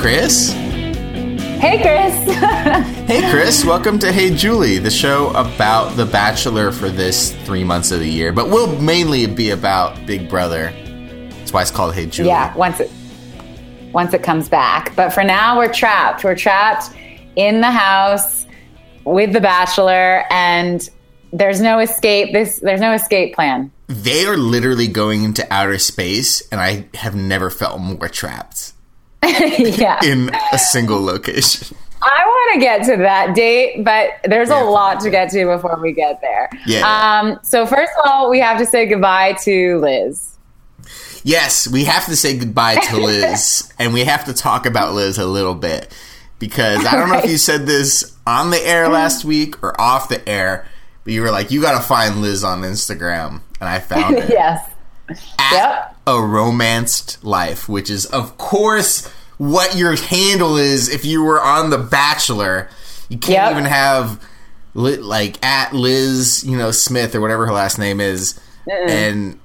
Chris. Hey, Chris. hey, Chris. Welcome to Hey Julie, the show about The Bachelor for this three months of the year, but will mainly be about Big Brother. That's why it's called Hey Julie. Yeah, once it once it comes back. But for now, we're trapped. We're trapped in the house with The Bachelor, and there's no escape. This there's no escape plan. They are literally going into outer space, and I have never felt more trapped. yeah. in a single location. I want to get to that date, but there's yeah. a lot to get to before we get there. Yeah. Um, so first of all, we have to say goodbye to Liz. Yes, we have to say goodbye to Liz, and we have to talk about Liz a little bit because I don't know if you said this on the air last week or off the air, but you were like, "You got to find Liz on Instagram," and I found it. yes. At yep. a romanced life, which is of course what your handle is if you were on The Bachelor. You can't yep. even have like at Liz, you know, Smith or whatever her last name is, Mm-mm. and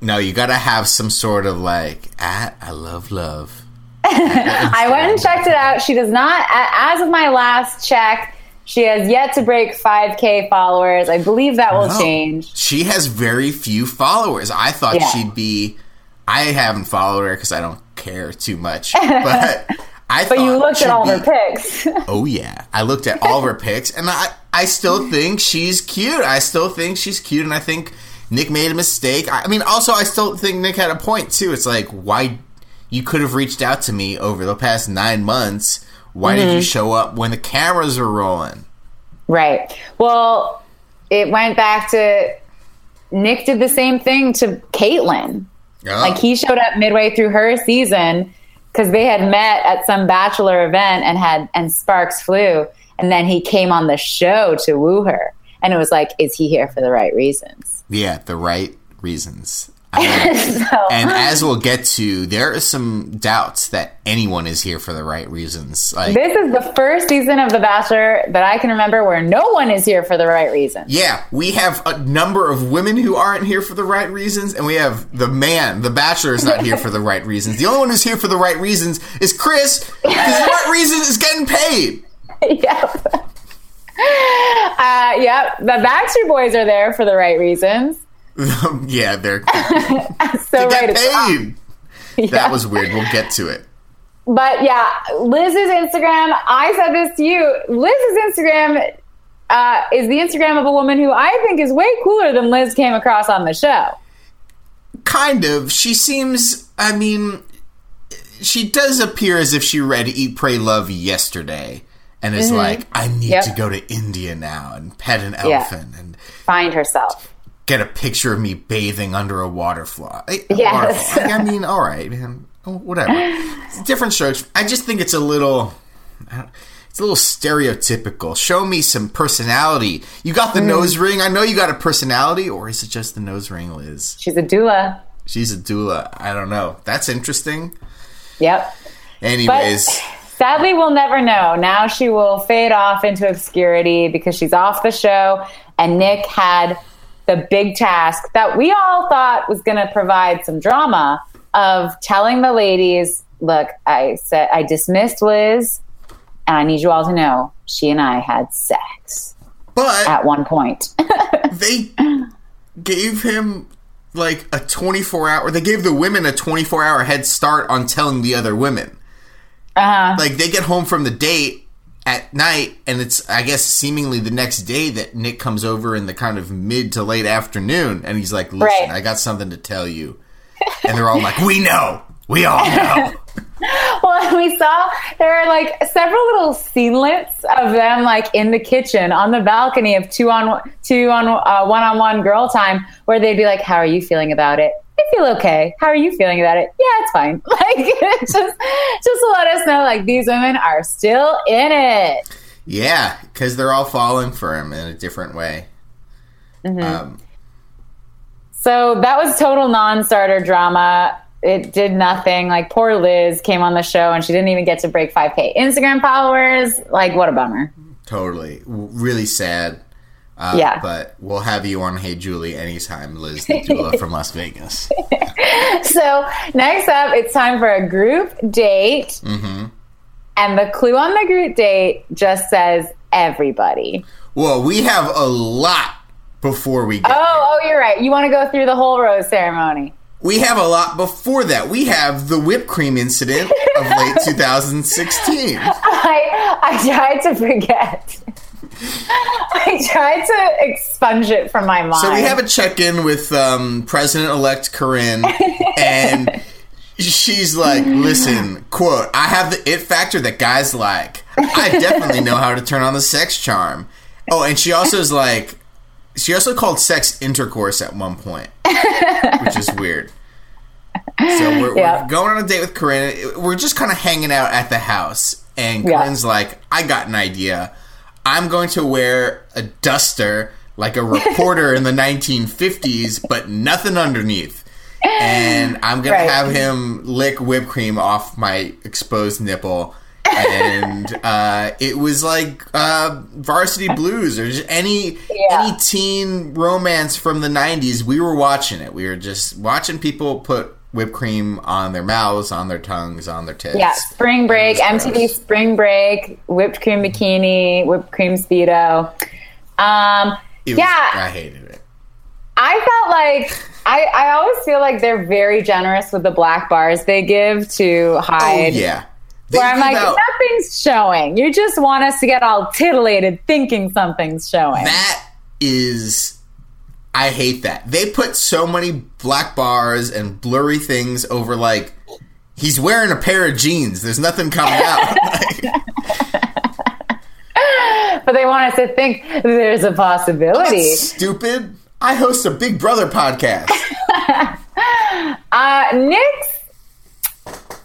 no, you got to have some sort of like at I love love. I went and checked it out. She does not. As of my last check, she has yet to break 5K followers. I believe that will change. She has very few followers. I thought yeah. she'd be. I haven't followed her because I don't care too much, but. I but you looked at all be, her pics. oh yeah, I looked at all of her pics, and I I still think she's cute. I still think she's cute, and I think Nick made a mistake. I mean, also, I still think Nick had a point too. It's like, why you could have reached out to me over the past nine months. Why mm-hmm. did you mm-hmm. show up when the cameras are rolling? Right. Well, it went back to Nick did the same thing to Kaitlyn. Oh. Like he showed up midway through her season because they had met at some bachelor event and had and Sparks flew, and then he came on the show to woo her, and it was like, is he here for the right reasons? Yeah, the right reasons. so, and as we'll get to, there are some doubts that anyone is here for the right reasons. Like, this is the first season of The Bachelor that I can remember where no one is here for the right reasons. Yeah, we have a number of women who aren't here for the right reasons, and we have the man, The Bachelor, is not here for the right reasons. The only one who's here for the right reasons is Chris, because the right reason is getting paid. Yep. Uh, yep, the Backstreet Boys are there for the right reasons. Yeah, they're so right. Paid. Yeah. That was weird. We'll get to it. But yeah, Liz's Instagram. I said this to you. Liz's Instagram uh, is the Instagram of a woman who I think is way cooler than Liz came across on the show. Kind of. She seems. I mean, she does appear as if she read Eat, Pray, Love yesterday and is mm-hmm. like, I need yep. to go to India now and pet an elephant yeah. and find herself. Get a picture of me bathing under a waterfall. Yes. I mean, all right, man. Oh, whatever. Different strokes. I just think it's a little. It's a little stereotypical. Show me some personality. You got the mm. nose ring. I know you got a personality, or is it just the nose ring, Liz? She's a doula. She's a doula. I don't know. That's interesting. Yep. Anyways. But- Sadly, we'll never know. Now she will fade off into obscurity because she's off the show. And Nick had the big task that we all thought was going to provide some drama of telling the ladies, look, I said I dismissed Liz, and I need you all to know she and I had sex. But at one point, they gave him like a 24 hour they gave the women a 24 hour head start on telling the other women uh-huh. Like they get home from the date at night, and it's I guess seemingly the next day that Nick comes over in the kind of mid to late afternoon, and he's like, "Listen, right. I got something to tell you," and they're all like, "We know, we all know." well, we saw there are like several little scenelets of them like in the kitchen on the balcony of two on two on one on one girl time, where they'd be like, "How are you feeling about it?" I feel okay. How are you feeling about it? Yeah, it's fine. Like just just to let us know like these women are still in it. Yeah, because they're all falling for him in a different way. Mm-hmm. Um, so that was total non-starter drama. It did nothing. Like poor Liz came on the show and she didn't even get to break 5k Instagram followers. Like what a bummer. Totally, really sad. Uh, Yeah. But we'll have you on Hey Julie anytime, Liz the doula from Las Vegas. So next up, it's time for a group date. Mm-hmm. And the clue on the group date just says everybody. Well, we have a lot before we get Oh, there. oh, you're right. You want to go through the whole rose ceremony. We have a lot before that. We have the whipped cream incident of late 2016. I I tried to forget. I tried to expunge it from my mind. So we have a check-in with um, President-elect Corinne, and she's like, "Listen, quote: I have the it factor that guys like. I definitely know how to turn on the sex charm." Oh, and she also is like, she also called sex intercourse at one point, which is weird. So we're, Yeah. we're going on a date with Corinne. We're just kind of hanging out at the house, and Yeah. Corinne's like, "I got an idea. I'm going to wear a duster like a reporter in the 1950s, but nothing underneath." And I'm gonna have him lick whipped cream off my exposed nipple, and uh, it was like uh, Varsity Blues or just any Yeah. any teen romance from the 90s. We were watching it. We were just watching people put whipped cream on their mouths, on their tongues, on their tits. Yeah, spring break, MTV spring break, whipped cream bikini, whipped cream speedo. Um, It was- yeah, I hated it. I felt like I, I always feel like they're very generous with the black bars they give to Oh hide. yeah. They Where I'm like, out- nothing's showing. You just want us to get all titillated thinking something's showing. that is I hate that. They put so many black bars and blurry things over like he's wearing a pair of jeans. There's nothing coming out. but they want us to think there's a possibility. Stupid. I host a Big Brother podcast. Uh, Nick's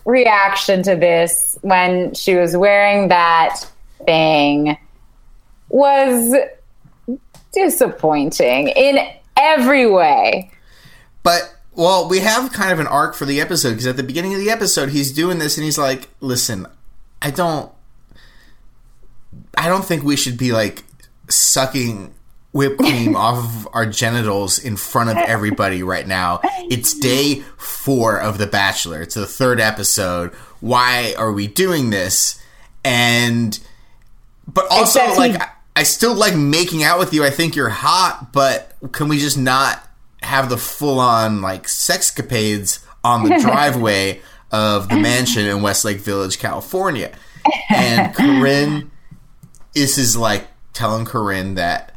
reaction to this when she was wearing that thing was disappointing in every way. But well, we have kind of an arc for the episode because at the beginning of the episode, he's doing this and he's like, "Listen, I don't, I don't think we should be like sucking whipped cream off of our genitals in front of everybody right now. It's day four of The Bachelor. It's the third episode. Why are we doing this? And but also Except he- like." I- I still like making out with you. I think you're hot, but can we just not have the full on like sexcapades on the driveway of the mansion in Westlake Village, California? And Corinne is is like telling Corinne that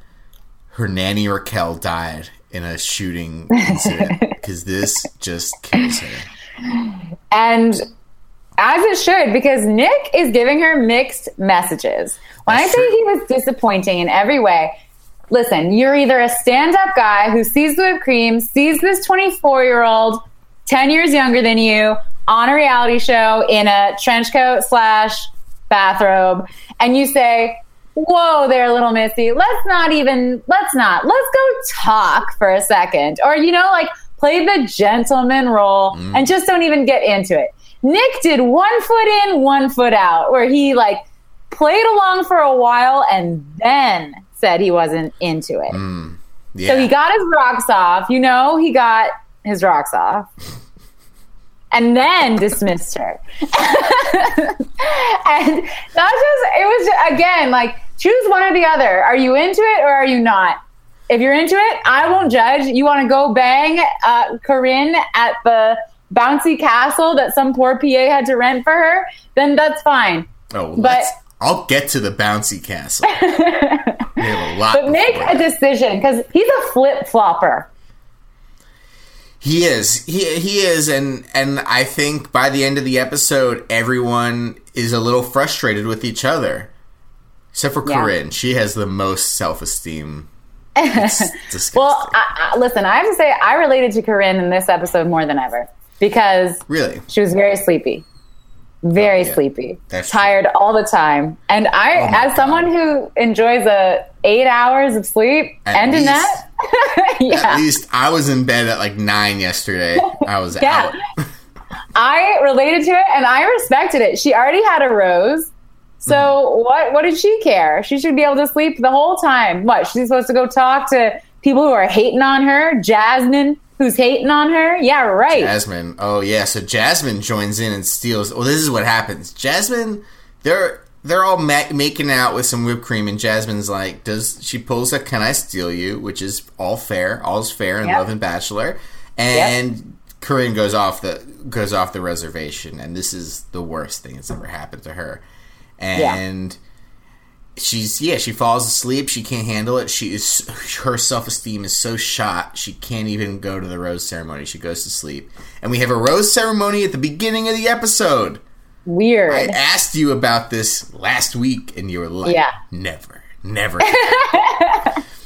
her nanny Raquel died in a shooting incident because this just kills her. And as it should, because Nick is giving her mixed messages. When That's I say true. he was disappointing in every way, listen, you're either a stand up guy who sees the whipped cream, sees this 24 year old, 10 years younger than you, on a reality show in a trench coat slash bathrobe, and you say, Whoa there, little Missy. Let's not even, let's not, let's go talk for a second. Or, you know, like play the gentleman role mm. and just don't even get into it. Nick did one foot in, one foot out, where he like played along for a while and then said he wasn't into it. Yeah. So he got his rocks off. You know, he got his rocks off. And then dismissed her. and not just, it was just, again, like, choose one or the other. Are you into it or are you not? If you're into it, I won't judge. You want to go bang uh, Corinne at the bouncy castle that some poor PA had to rent for her, then that's fine. oh, but- let's, I'll get to the bouncy castle. we have a lot. But make a decision because he's a flip flopper. He is. He he is, and and I think by the end of the episode, everyone is a little frustrated with each other, except for Yeah. Corinne. She has the most self esteem. Well, I, I, listen, I have to say, I related to Corinne in this episode more than ever because really, she was very sleepy, very yeah. sleepy, That's tired all the time. And I, Oh as someone who enjoys a eight hours of sleep, At and least. that, yeah, at least I was in bed at like nine yesterday. I was Yeah. out. I related to it and I respected it. She already had a rose. So mm. what what did she care? She should be able to sleep the whole time. What? She's supposed to go talk to people who are hating on her? Jasmine, who's hating on her? Yeah, right. Jasmine. Oh yeah, so Jasmine joins in and steals. Well, this is what happens. Jasmine they're they're all ma- making out with some whipped cream and Jasmine's like, "Does she pulls a can I steal you?" which is all fair. All's fair in yep. Love and Bachelor. And yep. Corinne goes off the goes off the reservation and this is the worst thing that's ever happened to her and yeah. She's yeah she falls asleep. She can't handle it. She is her self-esteem is so shot she can't even go to the rose ceremony. She goes to sleep. And we have a rose ceremony at the beginning of the episode. Weird. I asked you about this last week and you were like yeah. never never.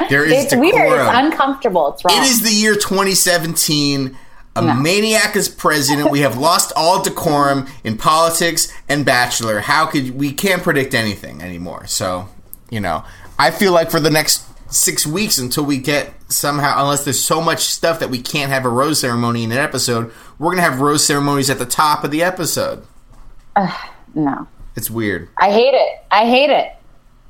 There is it's decorum. weird. It's uncomfortable. It's wrong. it is the year 2017 a no. maniac is president. we have lost all decorum in politics and Bachelor. How could we can't predict anything anymore? So, you know, I feel like for the next six weeks until we get somehow, unless there's so much stuff that we can't have a rose ceremony in an episode, we're gonna have rose ceremonies at the top of the episode. Uh, no, it's weird. I hate it. I hate it.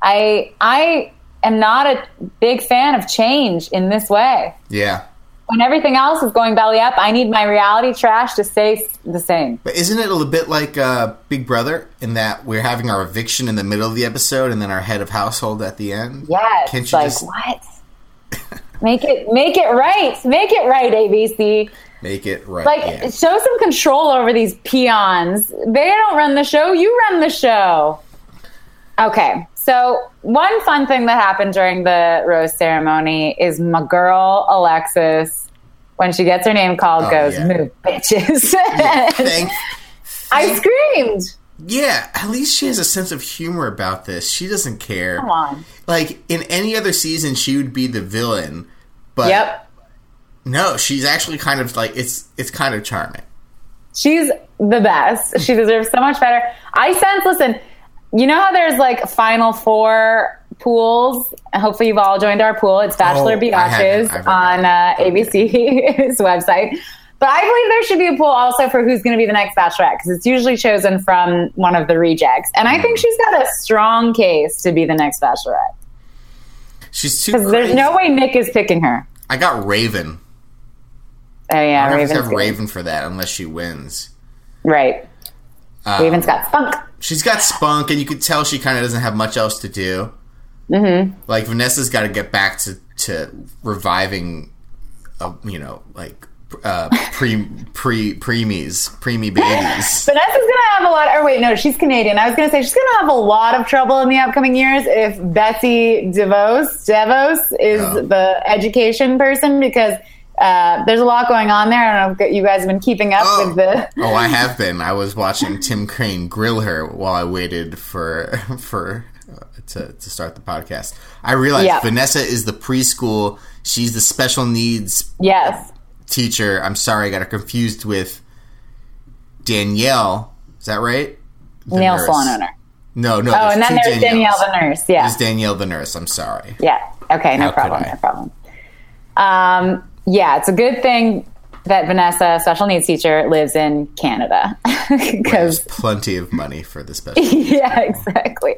I I am not a big fan of change in this way. Yeah when everything else is going belly up, I need my reality trash to stay the same. But isn't it a little bit like uh, Big Brother in that we're having our eviction in the middle of the episode and then our head of household at the end? Yes. Can't you like just... what? make it make it right. Make it right, ABC. Make it right. Like yeah. show some control over these peons. They don't run the show. You run the show. Okay. So, one fun thing that happened during the rose ceremony is my girl Alexis, when she gets her name called, oh, goes, yeah. "Move, bitches!" yeah, thank, I screamed. Yeah, at least she has a sense of humor about this. She doesn't care. Come on. Like in any other season, she would be the villain, but yep. no, she's actually kind of like it's it's kind of charming. She's the best. She deserves so much better. I sense. Listen you know how there's like Final Four pools? Hopefully, you've all joined our pool. It's Bachelor oh, Biatches on uh, ABC's website. But I believe there should be a pool also for who's going to be the next Bachelorette because it's usually chosen from one of the rejects. And I think mm. she's got a strong case to be the next Bachelorette. She's too. Because there's no way Nick is picking her. I got Raven. Oh yeah, I have Raven for that unless she wins. Right. Um, Raven's got spunk. She's got spunk, and you could tell she kind of doesn't have much else to do. Mm-hmm. Like Vanessa's got to get back to to reviving, uh, you know, like uh, pre pre preemies, preemie babies. Vanessa's gonna have a lot. Or wait, no, she's Canadian. I was gonna say she's gonna have a lot of trouble in the upcoming years if Betsy DeVos DeVos is oh. the education person because uh, there's a lot going on there. I don't know if you guys have been keeping up oh. with the. oh, I have been. I was watching Tim Kaine grill her while I waited for for uh, to to start the podcast. I realized yeah. Vanessa is the preschool. She's the special needs yes teacher. I'm sorry, I got her confused with Danielle. Is that right? The Nail nurse. salon owner. No, no. Oh, and then there's Danielles. Danielle the nurse. Yeah, there's Danielle the nurse. I'm sorry. Yeah. Okay. No How problem. No problem. Um, yeah, it's a good thing that Vanessa, special needs teacher, lives in Canada because plenty of money for the special. yeah, exactly.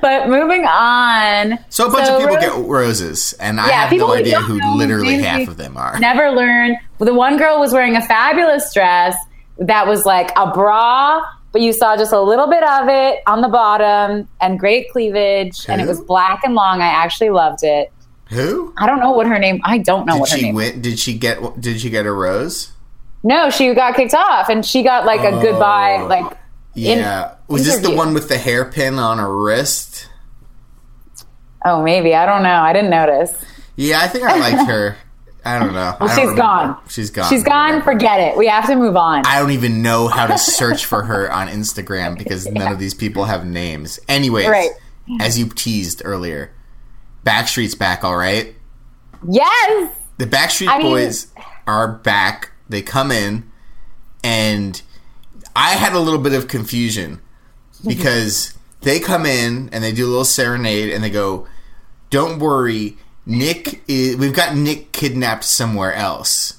But moving on, so a bunch so of people get roses, and I have no idea who literally half of them are. Never learned. The one girl was wearing a fabulous dress that was like a bra, but you saw just a little bit of it on the bottom, and great cleavage, who? and it was black and long. I actually loved it. Who? I don't know what her name. I don't know did what her name. Win, did she get? Did she get a rose? No, she got kicked off, and she got like a oh, goodbye. Like, yeah, was interview. this the one with the hairpin on her wrist? Oh, maybe I don't know. I didn't notice. Yeah, I think I liked her. I don't know. Well, she's gone. She's gone. She's gone. Forget it. We have to move on. I don't even know how to search for her on Instagram because yeah. none of these people have names. Anyways, right. as you teased earlier, Backstreet's back, all right? Yes. The Backstreet I Boys mean, are back. They come in, and I had a little bit of confusion because they come in and they do a little serenade and they go, "Don't worry, Nick is. We've got Nick kidnapped somewhere else."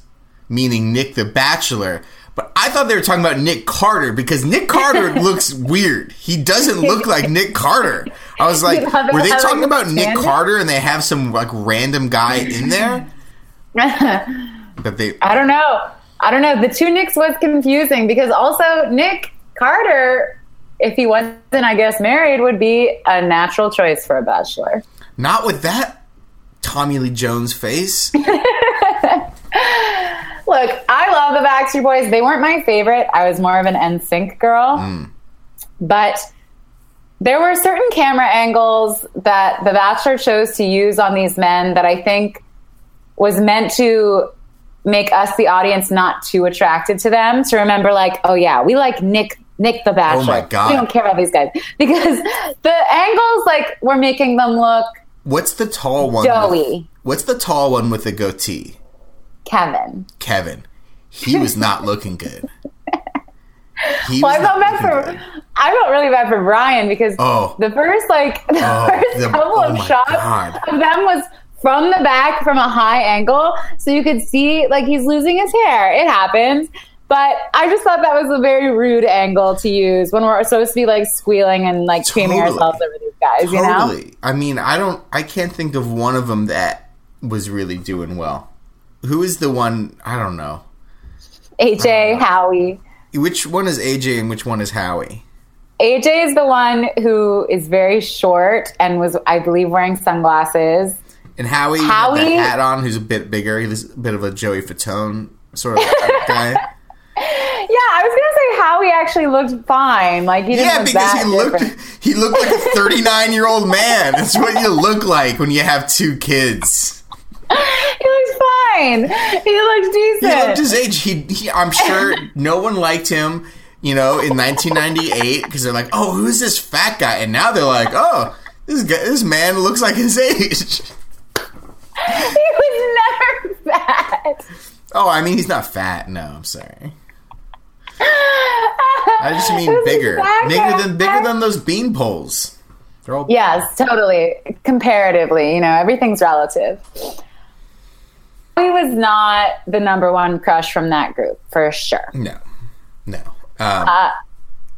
Meaning Nick the Bachelor. But I thought they were talking about Nick Carter because Nick Carter looks weird. He doesn't look like Nick Carter. I was like, were they talking about Nick Carter and they have some like random guy in there? but they I don't know. I don't know. The two Nicks was confusing because also Nick Carter, if he wasn't, I guess, married, would be a natural choice for a bachelor. Not with that Tommy Lee Jones face. Look, I love the Backstreet Boys. They weren't my favorite. I was more of an NSYNC girl. Mm. But there were certain camera angles that The Bachelor chose to use on these men that I think was meant to make us, the audience, not too attracted to them. To remember, like, oh yeah, we like Nick Nick the Bachelor. Oh my god, we don't care about these guys because the angles like were making them look. What's the tall one? Joey. With, what's the tall one with the goatee? Kevin. Kevin. He was not looking good. He well, I felt bad for good. I felt really bad for Brian because oh. the first like the oh, first the, couple oh of shots God. of them was from the back from a high angle, so you could see like he's losing his hair. It happens. But I just thought that was a very rude angle to use when we're supposed to be like squealing and like totally. screaming ourselves over these guys. Totally. You know? I mean, I don't. I can't think of one of them that was really doing well. Who is the one? I don't know. AJ uh, Howie. Which one is AJ and which one is Howie? AJ is the one who is very short and was, I believe, wearing sunglasses. And Howie, Howie hat on, who's a bit bigger. He's a bit of a Joey Fatone sort of guy. Yeah, I was gonna say Howie actually looked fine. Like he didn't yeah, because he looked he looked like a thirty nine year old man. That's what you look like when you have two kids. he looks fine. He looks decent. He looked his age. He, he I'm sure no one liked him. You know, in 1998, because they're like, "Oh, who's this fat guy?" And now they're like, "Oh, this guy, this man looks like his age." He was never fat. Oh, I mean, he's not fat. No, I'm sorry. I just mean bigger, bigger than bigger than those bean poles. All- yes, totally. Comparatively, you know, everything's relative. He was not the number one crush from that group for sure. No, no. Um, uh,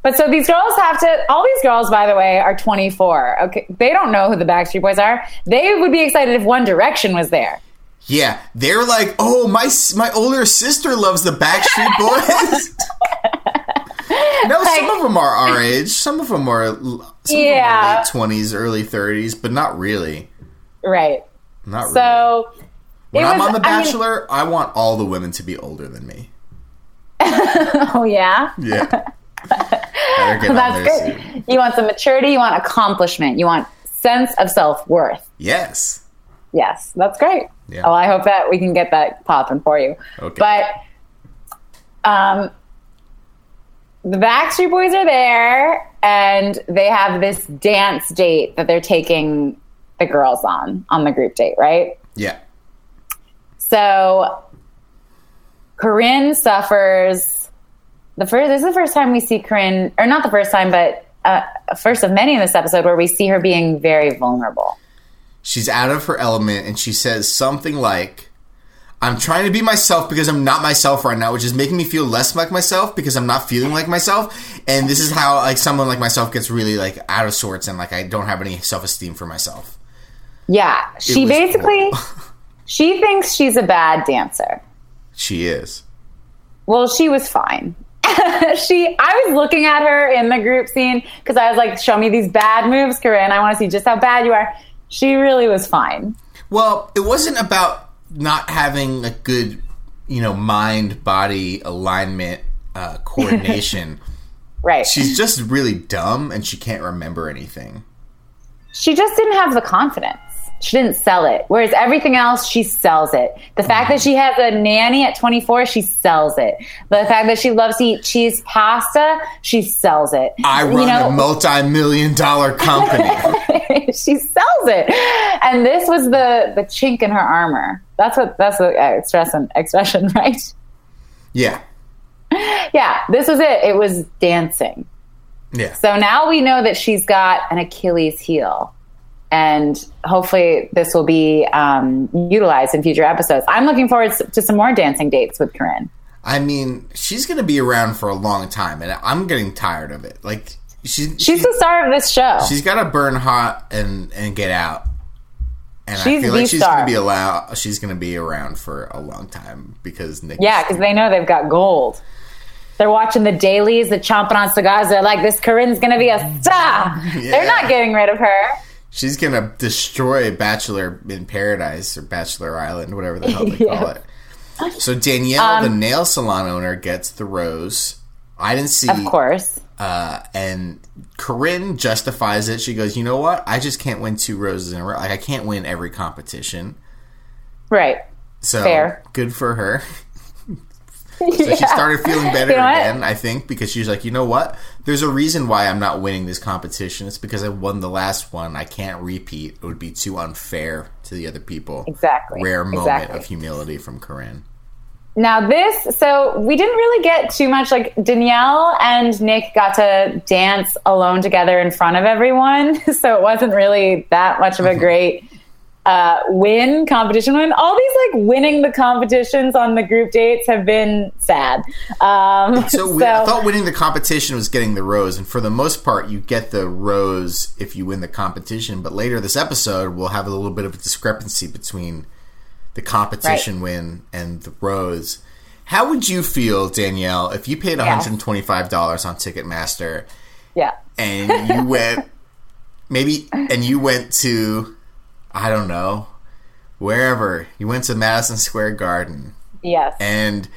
but so these girls have to. All these girls, by the way, are 24. Okay, they don't know who the Backstreet Boys are. They would be excited if One Direction was there. Yeah, they're like, oh, my my older sister loves the Backstreet Boys. no, like, some of them are our age. Some of them are, some yeah. late twenties, early thirties, but not really. Right. Not so, really. When I'm on The Bachelor, I, mean, I want all the women to be older than me. oh yeah. Yeah. That's good. Soon. You want some maturity. You want accomplishment. You want sense of self worth. Yes. Yes, that's great. Yeah. Oh, I hope that we can get that popping for you. Okay. But um, the Backstreet Boys are there, and they have this dance date that they're taking the girls on on the group date, right? Yeah. So Corinne suffers the first. This is the first time we see Corinne, or not the first time, but uh, first of many in this episode where we see her being very vulnerable she's out of her element and she says something like I'm trying to be myself because I'm not myself right now, which is making me feel less like myself because I'm not feeling like myself. And this is how like someone like myself gets really like out of sorts and like I don't have any self esteem for myself. Yeah, she basically she thinks she's a bad dancer. She is. Well, she was fine. she I was looking at her in the group scene because I was like, "Show me these bad moves, Corinne. I want to see just how bad you are." she really was fine. Well, it wasn't about not having a good, you know, mind body alignment uh, coordination. right. She's just really dumb and she can't remember anything. She just didn't have the confidence she didn't sell it. Whereas everything else, she sells it. The fact that she has a nanny at 24, she sells it. The fact that she loves to eat cheese pasta, she sells it. I run you know, a multi-million dollar company. she sells it. And this was the the chink in her armor. That's what that's the uh, expression expression, right? Yeah. Yeah, this was it. It was dancing. Yeah. So now we know that she's got an Achilles heel and hopefully this will be um, utilized in future episodes. I'm looking forward to some more dancing dates with Corinne. I mean, she's going to be around for a long time, and I'm getting tired of it. Like she's she's the star of this show. She's got to burn hot and and get out. And she's I feel the like she's star. to be allowed. She's going to be around for a long time because Nick. Yeah, because they know they've got gold. They're watching the dailies, they're chomping on cigars. They're like, "This Corinne's going to be a star." They're not getting rid of her. She's going to destroy Bachelor in Paradise or Bachelor Island, whatever the hell they Yeah. call it. So Danielle, Um, the nail salon owner, gets the rose. I didn't see. Of course. Uh, and Corinne justifies it. She goes, "You know what? I just can't win two roses in a row. Like I can't win every competition. Right. So Fair. good for her." So she started feeling better You know again, I think, because she's like, you know what? There's a reason why I'm not winning this competition. It's because I won the last one. I can't repeat. It would be too unfair to the other people. Exactly. Rare moment Exactly. of humility from Corinne. Now this, so we didn't really get too much. Like Danielle and Nick got to dance alone together in front of everyone, so it wasn't really that much of a great uh, win competition win. All these like winning the competitions on the group dates have been sad. Um, So, we, I thought winning the competition was getting the rose, and for the most part, you get the rose if you win the competition. But later this episode, we'll have a little bit of a discrepancy between the competition win and the rose. How would you feel, Danielle, if you paid one hundred and twenty-five dollars on Ticketmaster yeah, and you went maybe and you went to I don't know wherever. You went to Madison Square Garden. Yes, and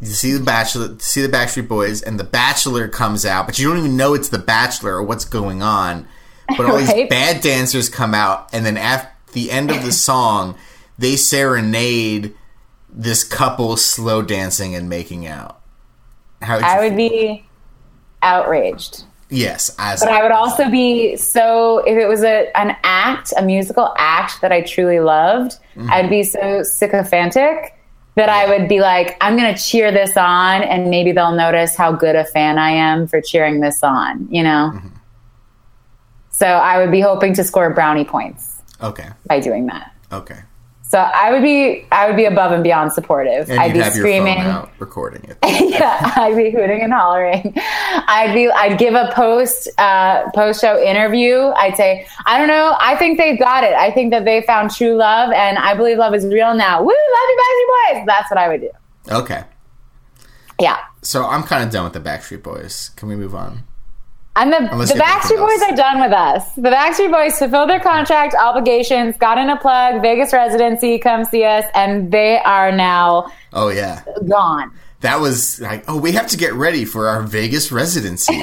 you see the bachelor see the backstreet boys and the bachelor comes out but you don't even know it's the bachelor or what's going on. But all these bad dancers come out and then at the end of the song they serenade this couple slow dancing and making out. How I would be outraged. Yes as But I would also be so if it was a an act, a musical act that I truly loved, mm-hmm. I'd be so sycophantic that I would be like, I'm going to cheer this on, and maybe they'll notice how good a fan I am for cheering this on. You know. Mm-hmm. So I would be hoping to score brownie points okay by doing that. okay So I would be I would be above and beyond supportive. and I'd be screaming. out recording it yeah, I'd be hooting and hollering. I'd be, I'd give a post, uh, post show interview. I'd say, I don't know. I think they've got it. I think that they found true love, and I believe love is real now. Woo, love you, Backstreet Boys. That's what I would do. okay Yeah. so i'm kind of done with the backstreet boys can we move on And the, Unless the you have anything Backstreet Boys else. are done with us. The Backstreet Boys fulfilled their contract obligations, got in a plug, Vegas residency, come see us, and they are now oh yeah gone. that was like oh we have to get ready for our vegas residency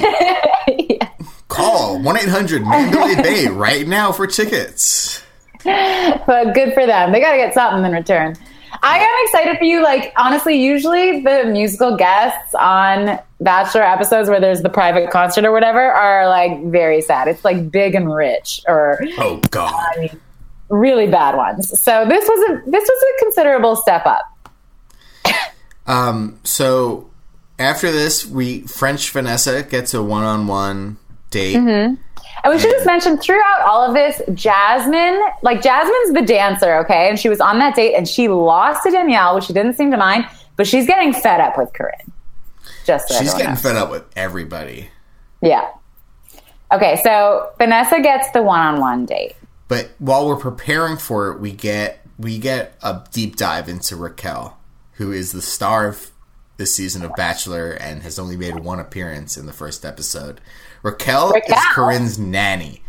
call 1-800 Mandalay bay right now for tickets but good for them. They got to get something in return. I am excited for you. Like, honestly, usually the musical guests on Bachelor episodes where there's the private concert or whatever are like very sad. It's like big and rich or oh god really bad ones. So this was a this was a considerable step up. um so after this we french vanessa gets a one-on-one date And we should just mention throughout all of this, Jasmine, like Jasmine's the dancer, okay? And she was on that date and she lost to Danielle, which she didn't seem to mind, but she's getting fed up with Corinne. Just so she's getting knows. fed up with everybody Yeah. Okay, so Vanessa gets the one-on-one date. but while we're preparing for it we get we get a deep dive into raquel who is the star of this season of bachelor and has only made one appearance in the first episode raquel, is corinne's nanny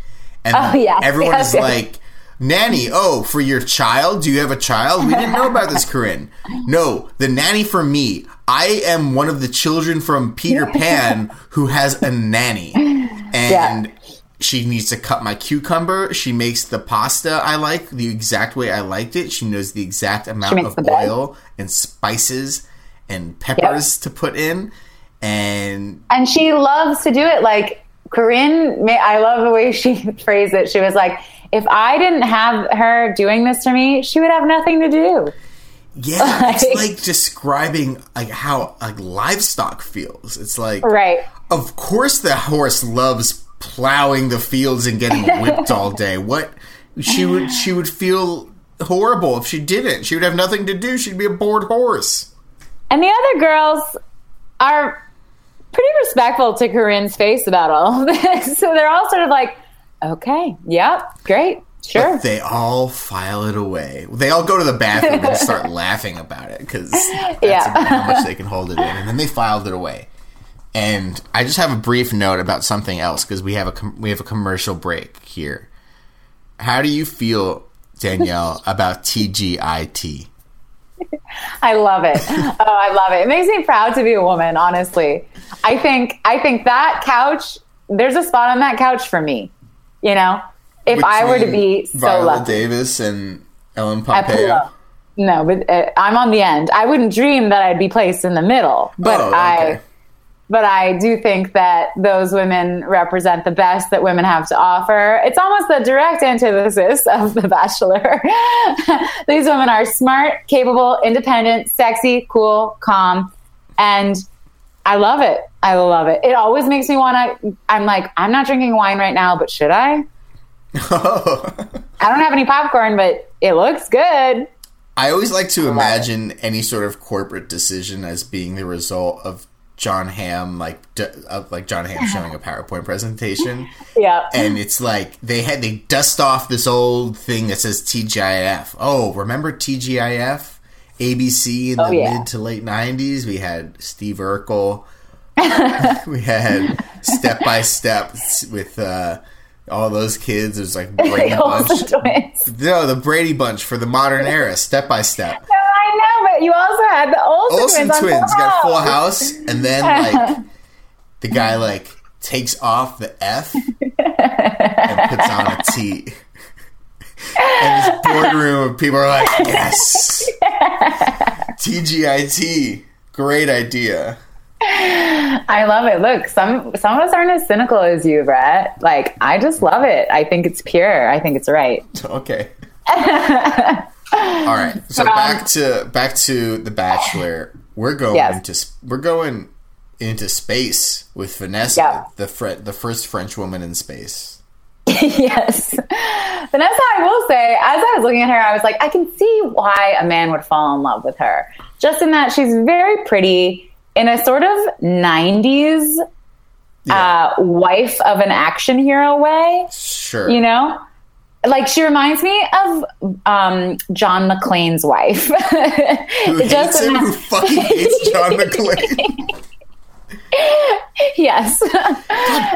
and Oh, yes, everyone yes, is yes. like nanny oh for your child do you have a child we didn't know about this corinne no the nanny for me i am one of the children from peter pan who has a nanny and she needs to cut my cucumber. She makes the pasta I like the exact way I liked it. She knows the exact amount of bed. oil and spices and peppers to put in. And And she loves to do it. Like Corinne, I love the way she phrased it. She was like, if I didn't have her doing this to me, she would have nothing to do. yeah, it's Like- like describing like how like livestock feels. It's like Right. of course the horse loves plowing the fields and getting whipped all day. What she would she would feel horrible if she didn't. She would have nothing to do. She'd be a bored horse. And the other girls are pretty respectful to Corinne's face about all this. So they're all sort of like, okay, yep, great, sure. But they all file it away. They all go to the bathroom and start laughing about it because that's Yeah. about how much they can hold it in. And then they filed it away. And I just have a brief note about something else because we have a com- we have a commercial break here. How do you feel, Danielle, about TGIT? I love it. Oh, I love it. It makes me proud to be a woman, honestly. I think I think that couch, there's a spot on that couch for me. You know? If I were to be Between so Viola lucky. Davis and Ellen I Pompeo. No, but uh, I'm on the end. I wouldn't dream that I'd be placed in the middle, but Oh, I okay. But I do think that those women represent the best that women have to offer. It's almost the direct antithesis of The Bachelor. These women are smart, capable, independent, sexy, cool, calm, and I love it. I love it. It always makes me want to. I'm like, I'm not drinking wine right now, but should I? I don't have any popcorn, but it looks good. I always like to imagine any sort of corporate decision as being the result of Jon Hamm, like of like Jon Hamm showing a PowerPoint presentation, Yeah. and it's like they had they dust off this old thing that says TGIF. Oh, remember TGIF? ABC in the Oh, yeah. mid to late '90s. We had Steve Urkel. we had Step by Step with uh, all those kids. It was like Brady Bunch. No, the Brady Bunch for the modern era. Step by Step. No, I know, but you also had the Olsen, Olsen twins. twins got Full House. House, and then like the guy like takes off the F and puts on a T. And this boardroom of people are like, yes, TGIT, great idea. I love it. Look, some some of us aren't as cynical as you, Brett. Like, I just love it. I think it's pure. I think it's right. Okay. All right. So back to back to the Bachelor. We're going Yes. to we're going into space with Vanessa, Yeah. the Fre- the first French woman in space. yes. Vanessa, I will say, as I was looking at her, I was like, I can see why a man would fall in love with her. Just in that she's very pretty in a sort of 90s Yeah. uh, wife of an action hero way. Sure. you know like she reminds me of um, John McClane's wife. who hates him? Who fucking hates John McClane? yes,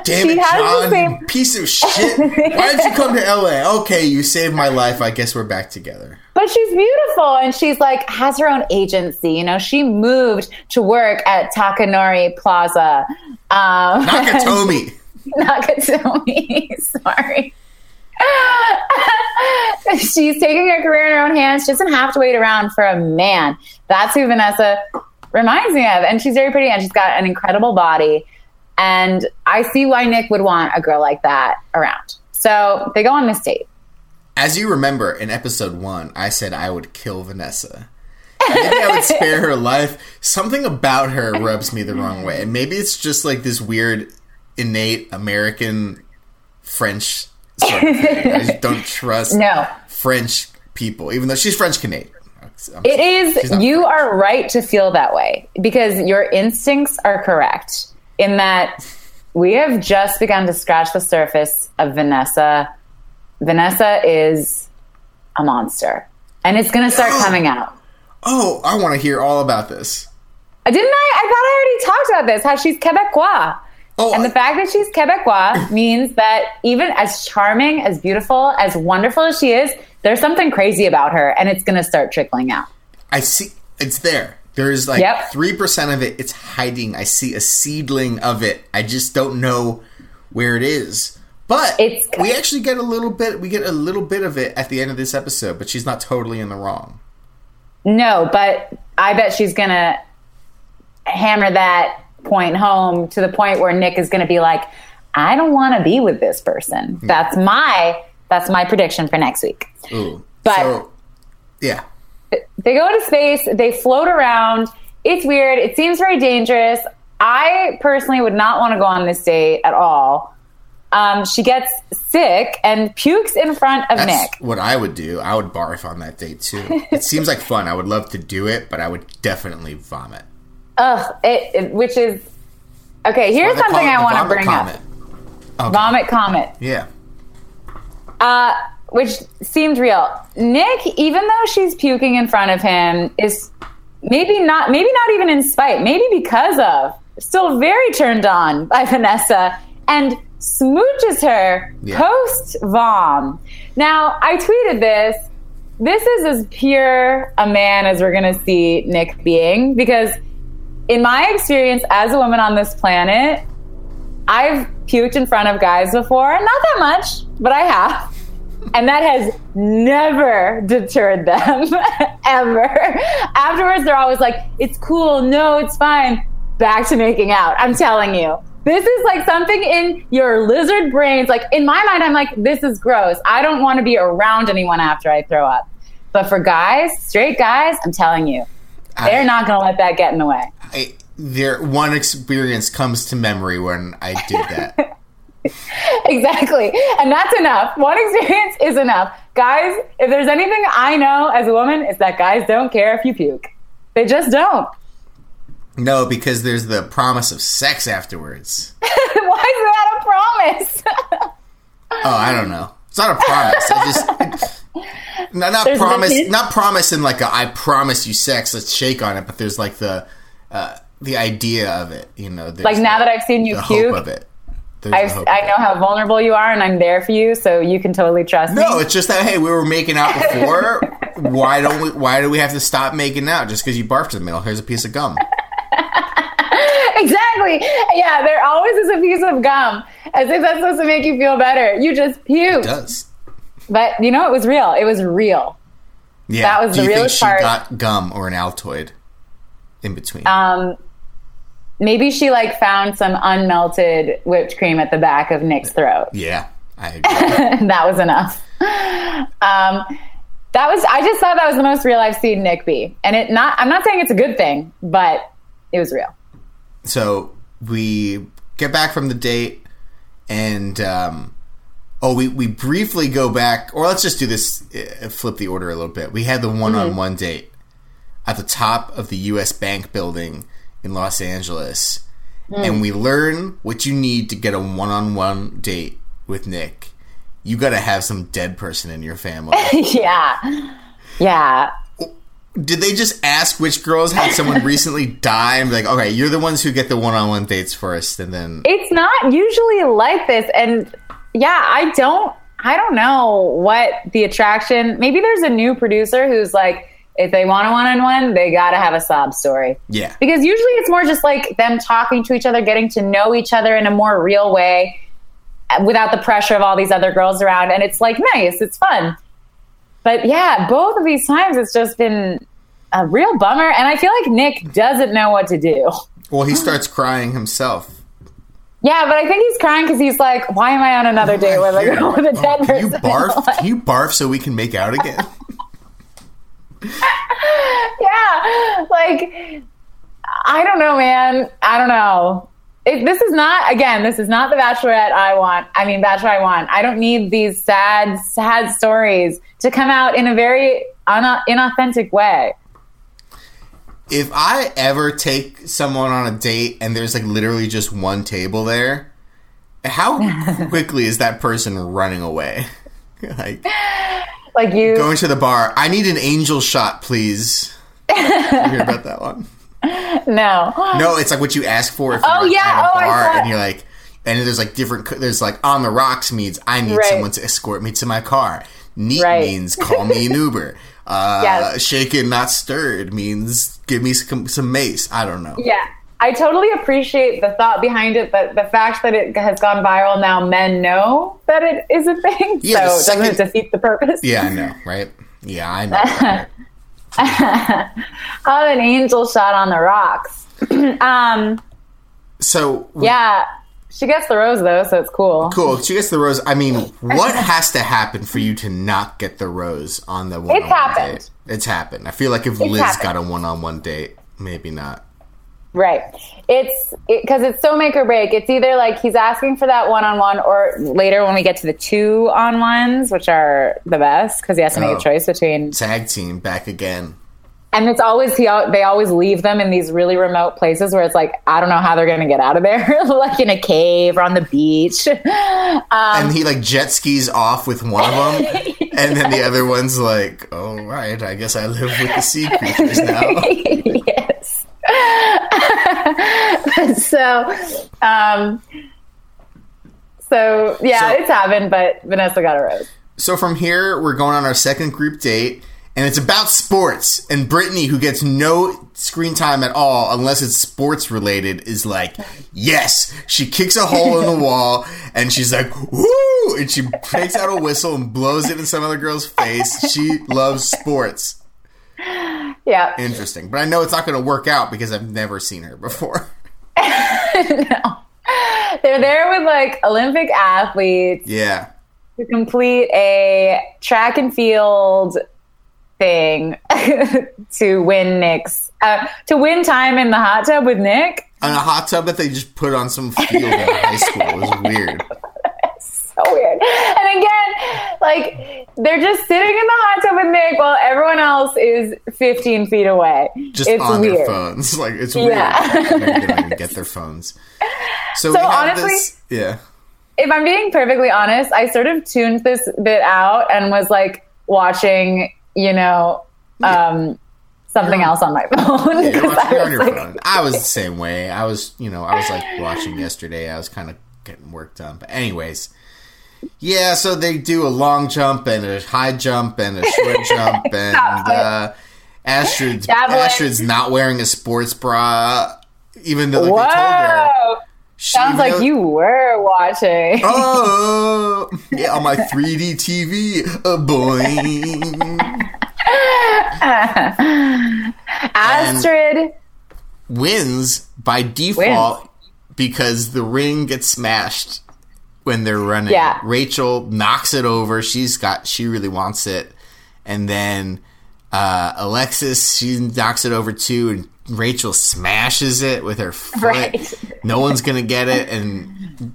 Damn She it, John! same- Piece of shit. Why did you come to LA? Okay, you saved my life. I guess we're back together. but she's beautiful and she's like has her own agency. You know, she moved to work at Takanori Plaza. Um, Nakatomi. Nakatomi. Sorry. She's taking her career in her own hands. She doesn't have to wait around for a man. That's who Vanessa reminds me of. And she's very pretty and she's got an incredible body. And I see why Nick would want a girl like that around. So they go on this date. As you remember, in episode one, I said I would kill Vanessa. Maybe I would spare her life. Something about her rubs me the wrong way. And maybe it's just like this weird, innate American French sort of thing. I just don't trust No. French people, even though she's French Canadian. It is, you French. are right to feel that way because your instincts are correct in that we have just begun to scratch the surface of Vanessa. Vanessa is a monster and it's going to start coming out. Oh, I want to hear all about this. Didn't I? I thought I already talked about this, how she's Quebecois. Oh, And the I- fact that she's Quebecois means that even as charming, as beautiful, as wonderful as she is, there's something crazy about her and it's going to start trickling out. I see it's there. There's like Yep. three percent of it. It's hiding. I see a seedling of it. I just don't know where it is. But It's- we actually get a little bit. We get a little bit of it at the end of this episode. But she's not totally in the wrong. No, but I bet she's going to hammer that point home to the point where Nick is going to be like, I don't want to be with this person. That's my that's my prediction for next week. Ooh. But- so, yeah. They go to space, they float around. It's weird. It seems very dangerous. I personally would not want to go on this date at all. um, she gets sick and pukes in front of That's Nick. what I would do. I would barf on that date too. it seems like fun. I would love to do it, but I would definitely vomit. Ugh, it, it- which is okay. Here's something I want to bring comet. up: Okay. vomit comet. Yeah. Uh, which seemed real. Nick, even though she's puking in front of him, is maybe not, maybe not even in spite, maybe because of, still very turned on by Vanessa and smooches her Yeah. post vom. Now, I tweeted this. This is as pure a man as we're going to see Nick being because, in my experience as a woman on this planet, I've puked in front of guys before. Not that much, but I have. And that has never deterred them, ever. Afterwards, they're always like, it's cool. No, it's fine. Back to making out. I'm telling you. This is like something in your lizard brains. Like in my mind, I'm like, this is gross. I don't want to be around anyone after I throw up. But for guys, straight guys, I'm telling you, they're I- not going to let that get in the way. I, there, one experience comes to memory when I did that. Exactly. And that's enough. One experience is enough. Guys, if there's anything I know as a woman, it's that guys don't care if you puke. They just don't. no, because there's the promise of sex afterwards. Why is that a promise? Oh, I don't know. It's not a promise. I just not, not promise. Not promise in like a I promise you sex. Let's shake on it. But there's like the uh, the idea of it. You know, like now that I've seen you the puke, hope of it. There's I've, I know how vulnerable you are and I'm there for you, so you can totally trust No, me. No, it's just that hey, we were making out before. why don't we? Why do we have to stop making out just because you barfed in the middle? Here's a piece of gum. exactly. Yeah, there always is a piece of gum. As if that's supposed to make you feel better. You just puke. It does. But you know, it was real. It was real. Yeah. That was Do the you think she got gum or an Altoid in between? Um, maybe she like found some unmelted whipped cream at the back of Nick's throat. yeah, I agree. that was enough. Um, that was. I just thought that was the most real I've seen Nick be, and it not. I'm not saying it's a good thing, but it was real. so we get back from the date and um oh we, we briefly go back or let's just do this uh, flip the order a little bit we had the one-on-one date at the top of the us bank building in los angeles hmm. and we learn what you need to get a one-on-one date with nick you gotta have some dead person in your family yeah, yeah. did they just ask which girls had someone recently die and be like okay you're the ones who get the one-on-one dates first and then It's not usually like this, and yeah, I don't. I don't know what the attraction. Maybe there's a new producer who's like, if they want a one-on-one, they got to have a sob story. yeah because usually it's more just like them talking to each other, getting to know each other in a more real way without the pressure of all these other girls around. And it's like nice, it's fun. But yeah, both of these times it's just been a real bummer. And I feel like Nick doesn't know what to do. Well, he starts crying himself. Yeah, but I think he's crying because he's like, why am I on another oh date with a girl with a dead person? Can you barf? Can you barf so we can make out again? yeah, like I don't know, man. I don't know. It, this is not again. This is not the Bachelorette I want. I mean, Bachelor I want. I don't need these sad, sad stories to come out in a very un- inauthentic way. if I ever take someone on a date and there's like literally just one table there, how quickly is that person running away? like Like you, going to the bar. I need an angel shot, please. you hear about that one? no. No, it's like what you ask for if you're Oh, like, yeah. at a Oh, I bar thought- and you're like, and there's like different. There's like on the rocks means I need Right. someone to escort me to my car. Neat Right. means call me an Uber. Uh, Yes. Shaken not stirred means give me some, some mace. I don't know. Yeah. I totally appreciate the thought behind it, but the fact that it has gone viral now, men know that it is a thing. Yeah, so doesn't it defeat the purpose? Yeah, I know, right? Yeah, I know. Oh, an angel shot on the rocks. um, so yeah, she gets the rose though, so it's cool. cool. She gets the rose. I mean, what has to happen for you to not get the rose on the one? happened. Date? It's happened. It's happened. I feel like if Liz happened. got a one-on-one date, maybe not. Right. It's because it, it's so make or break. It's either like he's asking for that one on one, or later when we get to the two on ones, which are the best because he has to make Oh. a choice between. Tag team back again. And it's always he. They always leave them in these really remote places where it's like I don't know how they're going to get out of there, like in a cave or on the beach. Um, and he like jet skis off with one of them, and then the other one's like, "Oh right, I guess I live with the sea creatures now." yes. so, um, so yeah, So- it's happened, but Vanessa got a rose. so from here, we're going on our second group date, and it's about sports. And Brittany, who gets no screen time at all unless it's sports related, is like, "Yes!" She kicks a hole in the wall, and she's like, "Woo!" And she takes out a whistle and blows it in some other girl's face. She loves sports. Yeah. Interesting, but I know it's not going to work out because I've never seen her before. no. They're there with like Olympic athletes Yeah. to complete a track and field thing to win Nick's uh, to win time in the hot tub with Nick. on a hot tub that they just put on some field in high school. It was weird. So weird. And again, like they're just sitting in the hot tub with Nick while everyone else is 15 feet away. Just it's on weird. their phones. Like it's weird. Yeah. They don't even get their phones. So, So honestly- this. Yeah. if I'm being perfectly honest, I sort of tuned this bit out and was like watching, you know, um, something else on my phone. 'Cause watching I on was your like- phone. I was the same way. I was, you know, I was like watching yesterday. I was kind of getting work done. But anyways, yeah. So they do a long jump and a high jump and a short jump, and uh, Astrid's Astrid's not wearing a sports bra, even though like, they told her. Whoa! She Sounds like you were watching. Oh, yeah, on my 3D TV, uh, boing. Astrid. Wins by default because the ring gets smashed when they're running. Yeah. Rachel knocks it over. She's got, she really wants it. And then uh, Alexis, she knocks it over too, and Rachel smashes it with her foot. Right. No one's gonna get it, and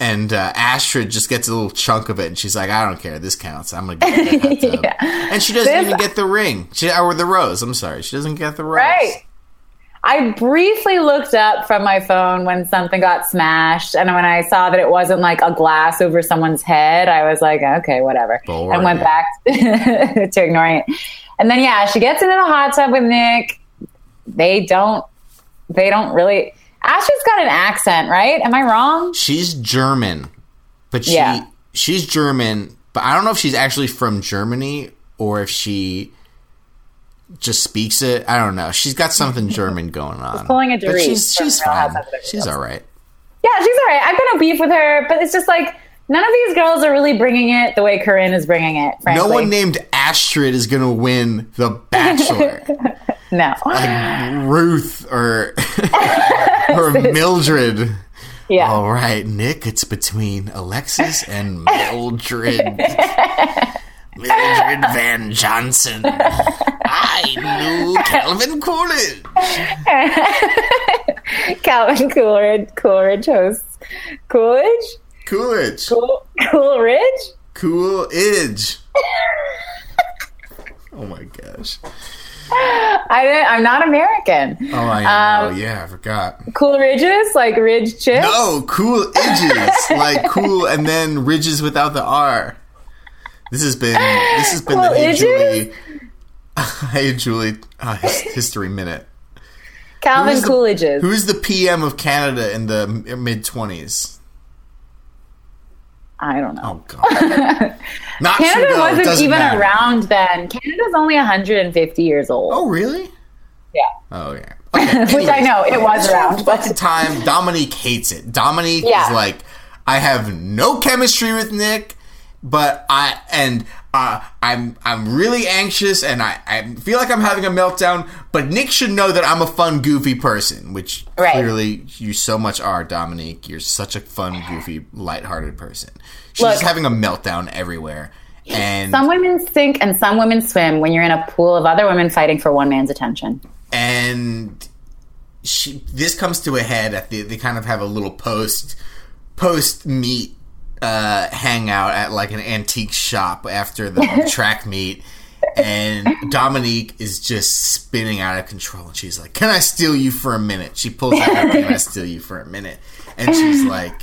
and uh, Astrid just gets a little chunk of it, and she's like, "I don't care. This counts. I'm gonna get it." Yeah. And she doesn't This- even get the ring, she, or the rose. I'm sorry, she doesn't get the rose. Right. I briefly looked up from my phone when something got smashed, and when I saw that it wasn't like a glass over someone's head, I was like, okay, whatever, Boring. and went back to ignoring it. And then, yeah, she gets into the hot tub with Nick. They don't. They don't really. Astrid's got an accent, right? Am I wrong? She's German, but she Yeah. she's German, but I don't know if she's actually from Germany or if she just speaks it. I don't know. She's got something German going on. pulling a but Dorit she's she's fine. Housewives of Beverly She's all right. Yeah, she's all right. I've got no beef with her, but it's just like none of these girls are really bringing it the way Corinne is bringing it. Frankly, No one named Astrid is going to win The Bachelor. no. like Ruth or or Mildred. yeah. All right, Nick, it's between Alexis and Mildred. Mildred Van Johnson. I knew Calvin Coolidge. Calvin Coolidge, Coolidge hosts Coolidge, Coolidge. cool, Coolridge. Coolidge. Oh my gosh. I didn't, I'm not American. Oh, I know. Um, yeah, I forgot. Cool ridges, like ridge chips. No, cool edges. like cool and then ridges without the R. This has been this has been Cool the Hey? Julie Hey Julie uh, history minute. Calvin Who's the- Coolidges. Who's the PM of Canada in the mid twenties? I don't know. Oh god. Not Canada Trudeau, wasn't even matter. around then. Canada's only 150 years old. Oh really? Yeah. Oh yeah. Okay, Which I know it was around, At the but time, Dominique hates it. Dominique Yeah. is like, I have no chemistry with Nick, but I and uh, I'm I'm really anxious and I, I feel like I'm having a meltdown. But Nick should know that I'm a fun, goofy person, which Right. clearly you so much are, Dominique. You're such a fun, goofy, lighthearted person. She's Look. having a meltdown everywhere. And some women sink and some women swim when you're in a pool of other women fighting for one man's attention. and she this comes to a head at the they kind of have a little post post meet uh, hangout at like an antique shop after the track meet. And Dominique is just spinning out of control. And she's like, Can I steal you for a minute? She pulls out Can I steal you for a minute? And she's like,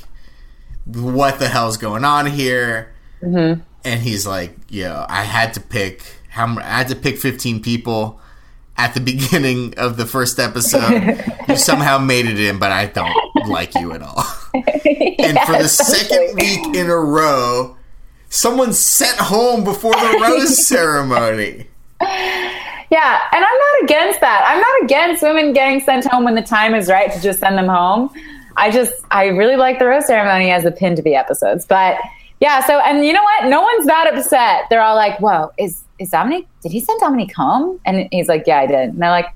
What the hell's going on here? Mm-hmm. And he's like, Yo, I had to pick how I had to pick 15 people at the beginning of the first episode. you somehow made it in, but I don't like you at all. and for the second week in a row, someone sent home before the rose ceremony. Yeah, and I'm not against that. I'm not against women getting sent home when the time is right to just send them home. I just, I really like the rose ceremony as a pin to the episodes. But yeah, so, and you know what? No one's that upset. They're all like, whoa, is, is Dominique, did he send Dominique home? And he's like, yeah, I did. And they're like,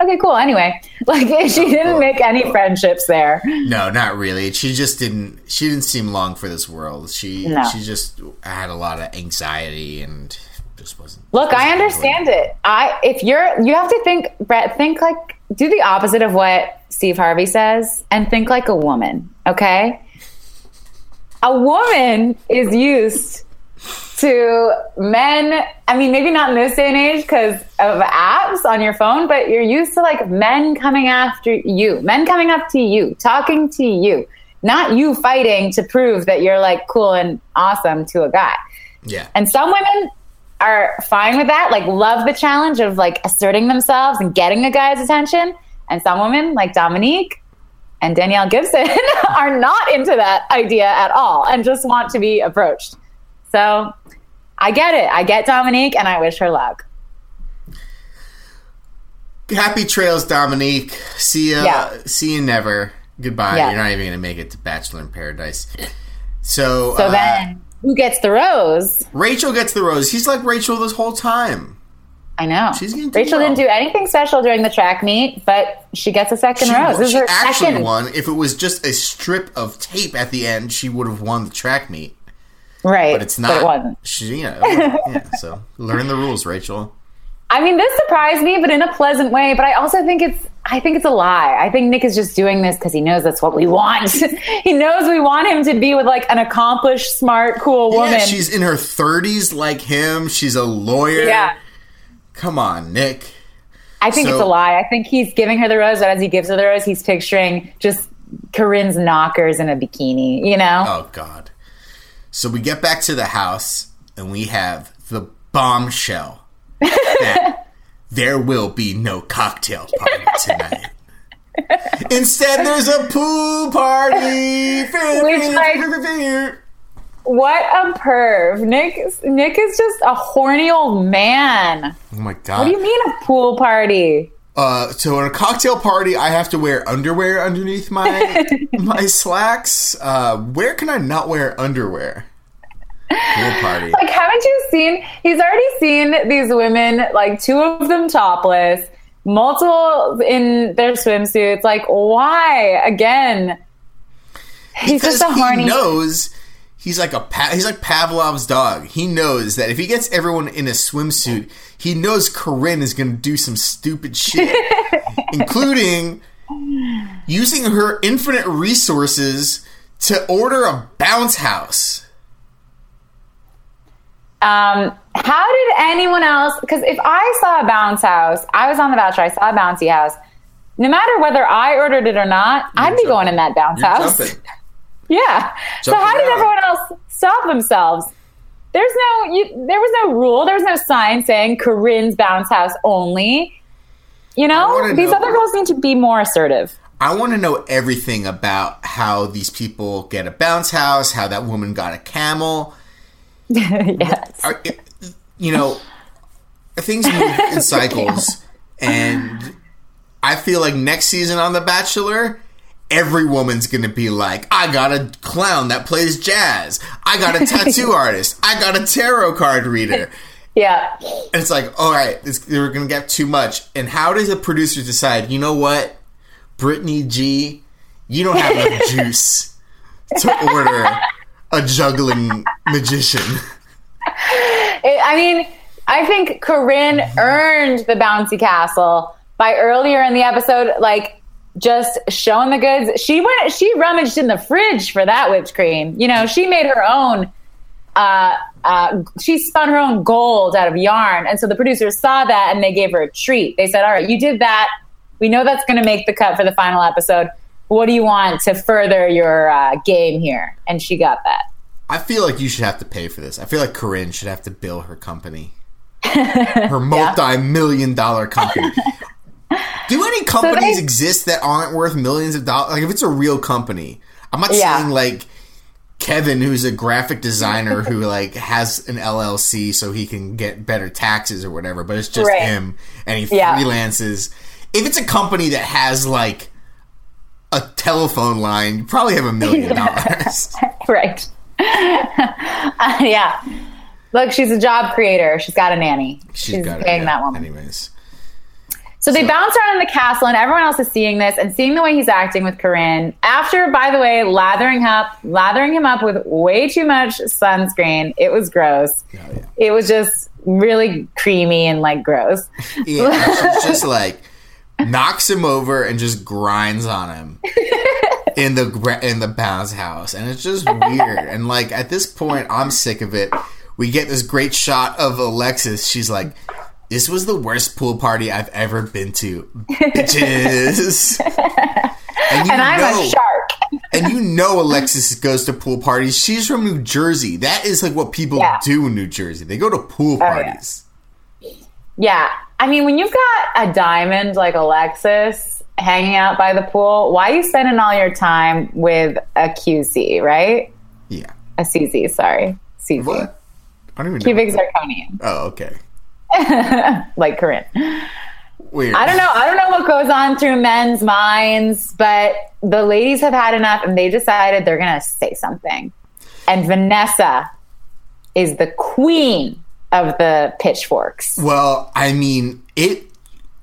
okay, cool. Anyway, like she didn't make any friendships there. No, not really. She just didn't. She didn't seem long for this world. She no. she just had a lot of anxiety and just wasn't. Look, wasn't I understand it. I if you're you have to think, Brett. Think like do the opposite of what Steve Harvey says, and think like a woman. Okay, a woman is used to men. I mean, maybe not in this day and age because of apps on your phone, but you're used to like men coming after you, men coming up to you, talking to you, not you fighting to prove that you're like cool and awesome to a guy. Yeah. And some women are fine with that, like love the challenge of like asserting themselves and getting a guy's attention. And some women, like Dominique and Danielle Gibson, are not into that idea at all and just want to be approached. So I get it. I get Dominique and I wish her luck. Happy trails, Dominique. See ya. Yeah. See you never. Goodbye. Yeah. You're not even going to make it to Bachelor in Paradise. So, so uh, then who gets the rose? Rachel gets the rose. He's like Rachel this whole time. I know. She's Rachel well. didn't do anything special during the track meet, but she gets a second she, rose. This she is her actually second. won. If it was just a strip of tape at the end, she would have won the track meet. Right. But it's not. But it wasn't. She, yeah, yeah. So learn the rules, Rachel. I mean, this surprised me, but in a pleasant way. But I also think it's, I think it's a lie. I think Nick is just doing this because he knows that's what we want. he knows we want him to be with like an accomplished, smart, cool woman. Yeah, she's in her thirties, like him. She's a lawyer. Yeah. Come on, Nick. I think so, it's a lie. I think he's giving her the rose, but as he gives her the rose, he's picturing just Corinne's knockers in a bikini. You know? Oh God. So we get back to the house and we have the bombshell that there will be no cocktail party tonight. Instead, there's a pool party. Which, like, what a perv! Nick, Nick is just a horny old man. Oh my god! What do you mean a pool party? Uh, so in a cocktail party, I have to wear underwear underneath my my slacks. Uh, where can I not wear underwear? Pool party. Like, haven't you seen? He's already seen these women, like two of them topless, multiple in their swimsuits. Like, why again? He's because just a horny. He knows he's like a he's like Pavlov's dog. He knows that if he gets everyone in a swimsuit, he knows Corinne is going to do some stupid shit, including using her infinite resources to order a bounce house. Um, how did anyone else? Because if I saw a bounce house, I was on the Bachelor. I saw a bouncy house. No matter whether I ordered it or not, You're I'd be jumping. going in that bounce You're house. Yeah. So how did everyone else stop themselves? There's no, you, there was no rule. There was no sign saying Corinne's bounce house only. You know, these know, other girls need to be more assertive. I want to know everything about how these people get a bounce house, how that woman got a camel yes. Are, you know, things move in cycles, and I feel like next season on The Bachelor, every woman's gonna be like, I got a clown that plays jazz. I got a tattoo artist. I got a tarot card reader. Yeah. And it's like, all right, this, we're gonna get too much. And how does a producer decide? You know what, Brittany G, you don't have enough juice to order a juggling magician. It, I mean, I think Corinne earned the bouncy castle by earlier in the episode, like just showing the goods. She went, she rummaged in the fridge for that whipped cream. You know, she made her own. Uh, uh, she spun her own gold out of yarn, and so the producers saw that and they gave her a treat. They said, "All right, you did that. We know that's going to make the cut for the final episode. What do you want to further your uh, game here?" And she got that. I feel like you should have to pay for this. I feel like Corinne should have to bill her company, her multi-million dollar company. Do any companies so they, exist that aren't worth millions of dollars? Like if it's a real company, I'm not yeah. saying like Kevin, who's a graphic designer who like has an LLC so he can get better taxes or whatever, but it's just right. him and he yeah. freelances. If it's a company that has like a telephone line, you probably have a million dollars. right. uh, yeah. Look, she's a job creator. She's got a nanny. she's, she's paying that woman. Anyways. So they bounce around in the castle, and everyone else is seeing this and seeing the way he's acting with Corinne. After, by the way, lathering up, lathering him up with way too much sunscreen. It was gross. Oh, yeah. It was just really creamy and like gross. Yeah, she's just like knocks him over and just grinds on him in the in the bounce house, and it's just weird. and like at this point, I'm sick of it. We get this great shot of Alexis. She's like this was the worst pool party I've ever been to, bitches. and, and I'm know, a shark. and you know Alexis goes to pool parties. She's from New Jersey. That is like what people yeah. do in New Jersey. They go to pool parties. Oh, yeah. yeah. I mean, when you've got a diamond like Alexis hanging out by the pool, why are you spending all your time with a QC, right? Yeah. A CZ, sorry. CZ. What? I don't even Cubic zirconium. Oh, okay. like Corinne. Weird. I don't know. I don't know what goes on through men's minds, but the ladies have had enough and they decided they're going to say something. And Vanessa is the queen of the pitchforks. Well, I mean, it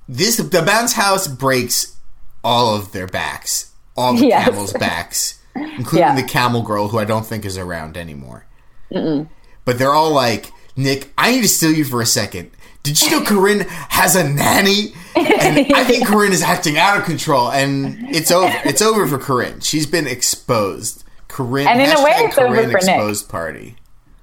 this the bounce house breaks all of their backs, all the yes. camels' backs, including yeah. the camel girl who I don't think is around anymore. Mm-mm. But they're all like, Nick, I need to steal you for a second. Did you know Corinne has a nanny? And I think Corinne is acting out of control, and it's over. It's over for Corinne. She's been exposed. Corinne, and in a way, it's Corinne over for exposed Nick. party.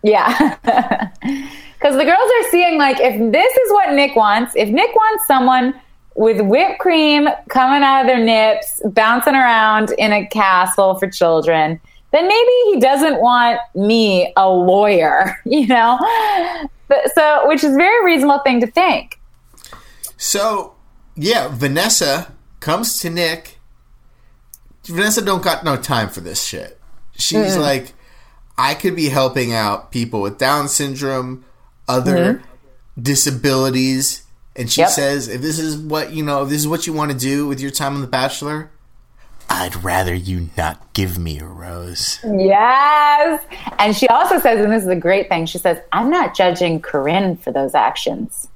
Yeah, because the girls are seeing like if this is what Nick wants. If Nick wants someone with whipped cream coming out of their nips, bouncing around in a castle for children, then maybe he doesn't want me, a lawyer, you know? So, which is a very reasonable thing to think. So, yeah, Vanessa comes to Nick. Vanessa don't got no time for this shit. She's mm. like, I could be helping out people with Down syndrome, other mm-hmm. disabilities, and she yep. says, if this is what you know, if this is what you want to do with your time on The Bachelor, I'd rather you not give me a rose. Yes. And she also says, and this is a great thing, she says, I'm not judging Corinne for those actions.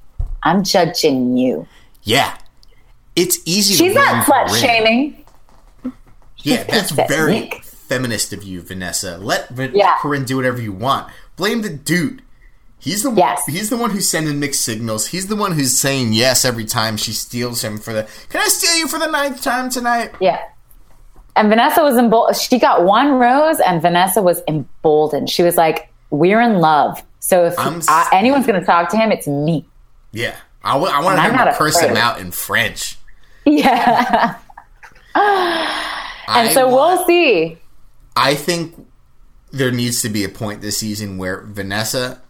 I'm judging you. Yeah. It's easy She's not slut shaming. Yeah, that's very feminist of you, Vanessa. Let yeah. Corinne do whatever you want. Blame the dude. He's the yes. one, he's the one who's sending mixed signals. He's the one who's saying yes every time she steals him for the. Can I steal you for the ninth time tonight? Yeah and Vanessa was emboldened. She got one rose, and Vanessa was emboldened. She was like, "We're in love." So if I, anyone's going to talk to him, it's me. Yeah, I, w- I want him to curse him out in French. Yeah. and so want, we'll see. I think there needs to be a point this season where Vanessa,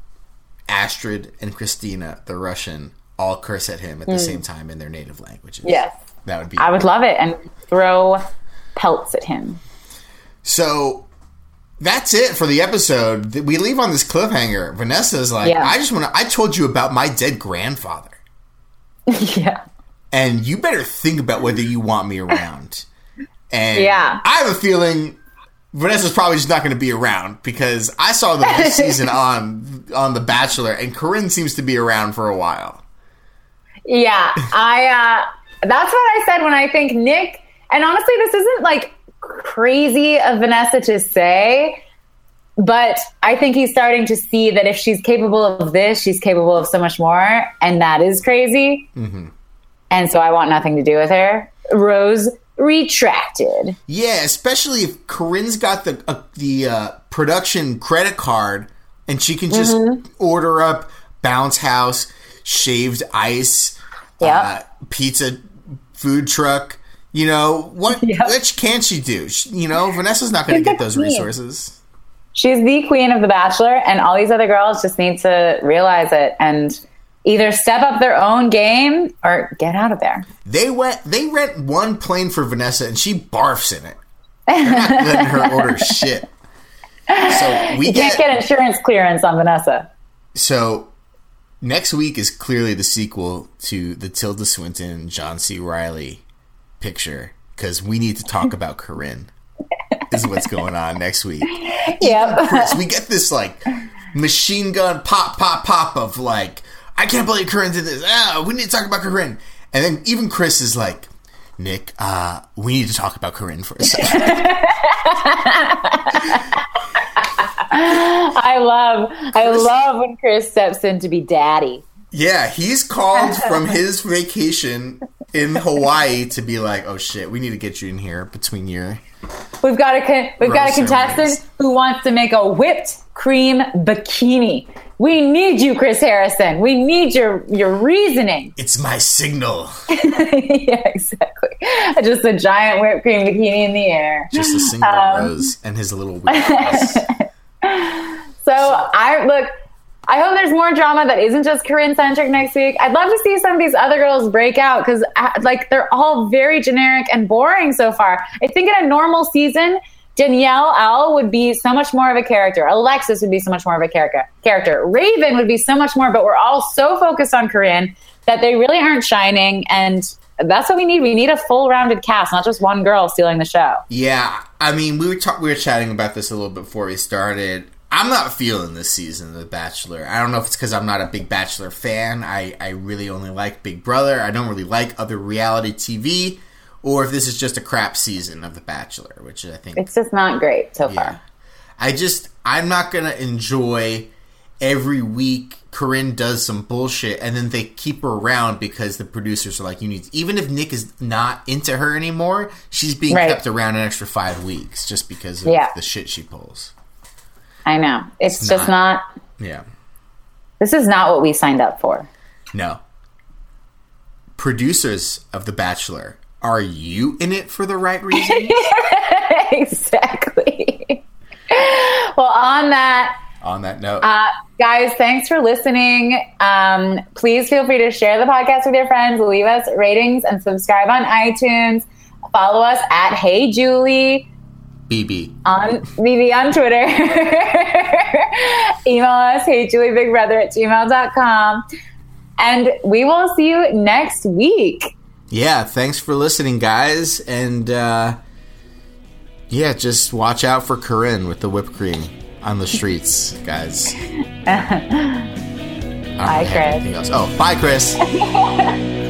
Astrid, and Christina, the Russian, all curse at him at the mm. same time in their native languages. Yes. That would be. I would love it and throw pelts at him. So that's it for the episode. We leave on this cliffhanger. Vanessa's like, yeah. I just want to, I told you about my dead grandfather. yeah. And you better think about whether you want me around. And yeah. I have a feeling Vanessa's probably just not going to be around because I saw the season on on The Bachelor, and Corinne seems to be around for a while. Yeah, I. uh That's what I said when I think Nick and honestly, this isn't like crazy of Vanessa to say, but I think he's starting to see that if she's capable of this, she's capable of so much more. And that is crazy. Mm-hmm. And so I want nothing to do with her. Rose retracted. Yeah, especially if Corinne's got the uh, the uh, production credit card and she can just mm-hmm. order up bounce house, shaved ice, yep. uh, pizza food truck. You know what? Yep. Which can she do? She, you know, Vanessa's not going to get those resources. She's the queen of the Bachelor, and all these other girls just need to realize it and either step up their own game or get out of there. They went. They rent one plane for Vanessa, and she barfs in it. They're not letting her order shit. So we you get, can't get insurance clearance on Vanessa. So next week is clearly the sequel to the Tilda Swinton John C. Reilly picture because we need to talk about Corinne. is what's going on next week. Yeah, Chris, we get this like machine gun pop, pop, pop of like, I can't believe Corinne did this. Ah, we need to talk about Corinne. And then even Chris is like, Nick, uh, we need to talk about Corinne for a second. I love, I love when Chris steps in to be daddy. Yeah, he's called from his vacation in Hawaii to be like, oh shit, we need to get you in here between your. We've got a we've got a contestant who wants to make a whipped cream bikini. We need you, Chris Harrison. We need your your reasoning. It's my signal. yeah, exactly. Just a giant whipped cream bikini in the air. Just a single um, rose and his little. so I look. I hope there's more drama that isn't just Corinne centric next week. I'd love to see some of these other girls break out because, uh, like, they're all very generic and boring so far. I think in a normal season, Danielle L would be so much more of a character. Alexis would be so much more of a character. Character. Raven would be so much more, but we're all so focused on Corinne that they really aren't shining. And that's what we need. We need a full rounded cast, not just one girl stealing the show. Yeah, I mean, we were ta- we were chatting about this a little bit before we started. I'm not feeling this season of The Bachelor. I don't know if it's because I'm not a big Bachelor fan. I, I really only like Big Brother. I don't really like other reality TV or if this is just a crap season of The Bachelor, which I think it's just not great so yeah. far. I just I'm not gonna enjoy every week Corinne does some bullshit and then they keep her around because the producers are like, you need even if Nick is not into her anymore, she's being right. kept around an extra five weeks just because of yeah. the shit she pulls. I know. It's, it's just not, not Yeah. This is not what we signed up for. No. Producers of The Bachelor are you in it for the right reasons? exactly. well, on that on that note, uh, guys, thanks for listening. Um, please feel free to share the podcast with your friends, leave us ratings, and subscribe on iTunes. Follow us at Hey Julie. BB. On BB on Twitter. Email us, hey Julie Big Brother at gmail.com. And we will see you next week yeah, thanks for listening, guys. And uh, yeah, just watch out for Corinne with the whipped cream on the streets, guys. bye, Chris. Oh, bye, Chris.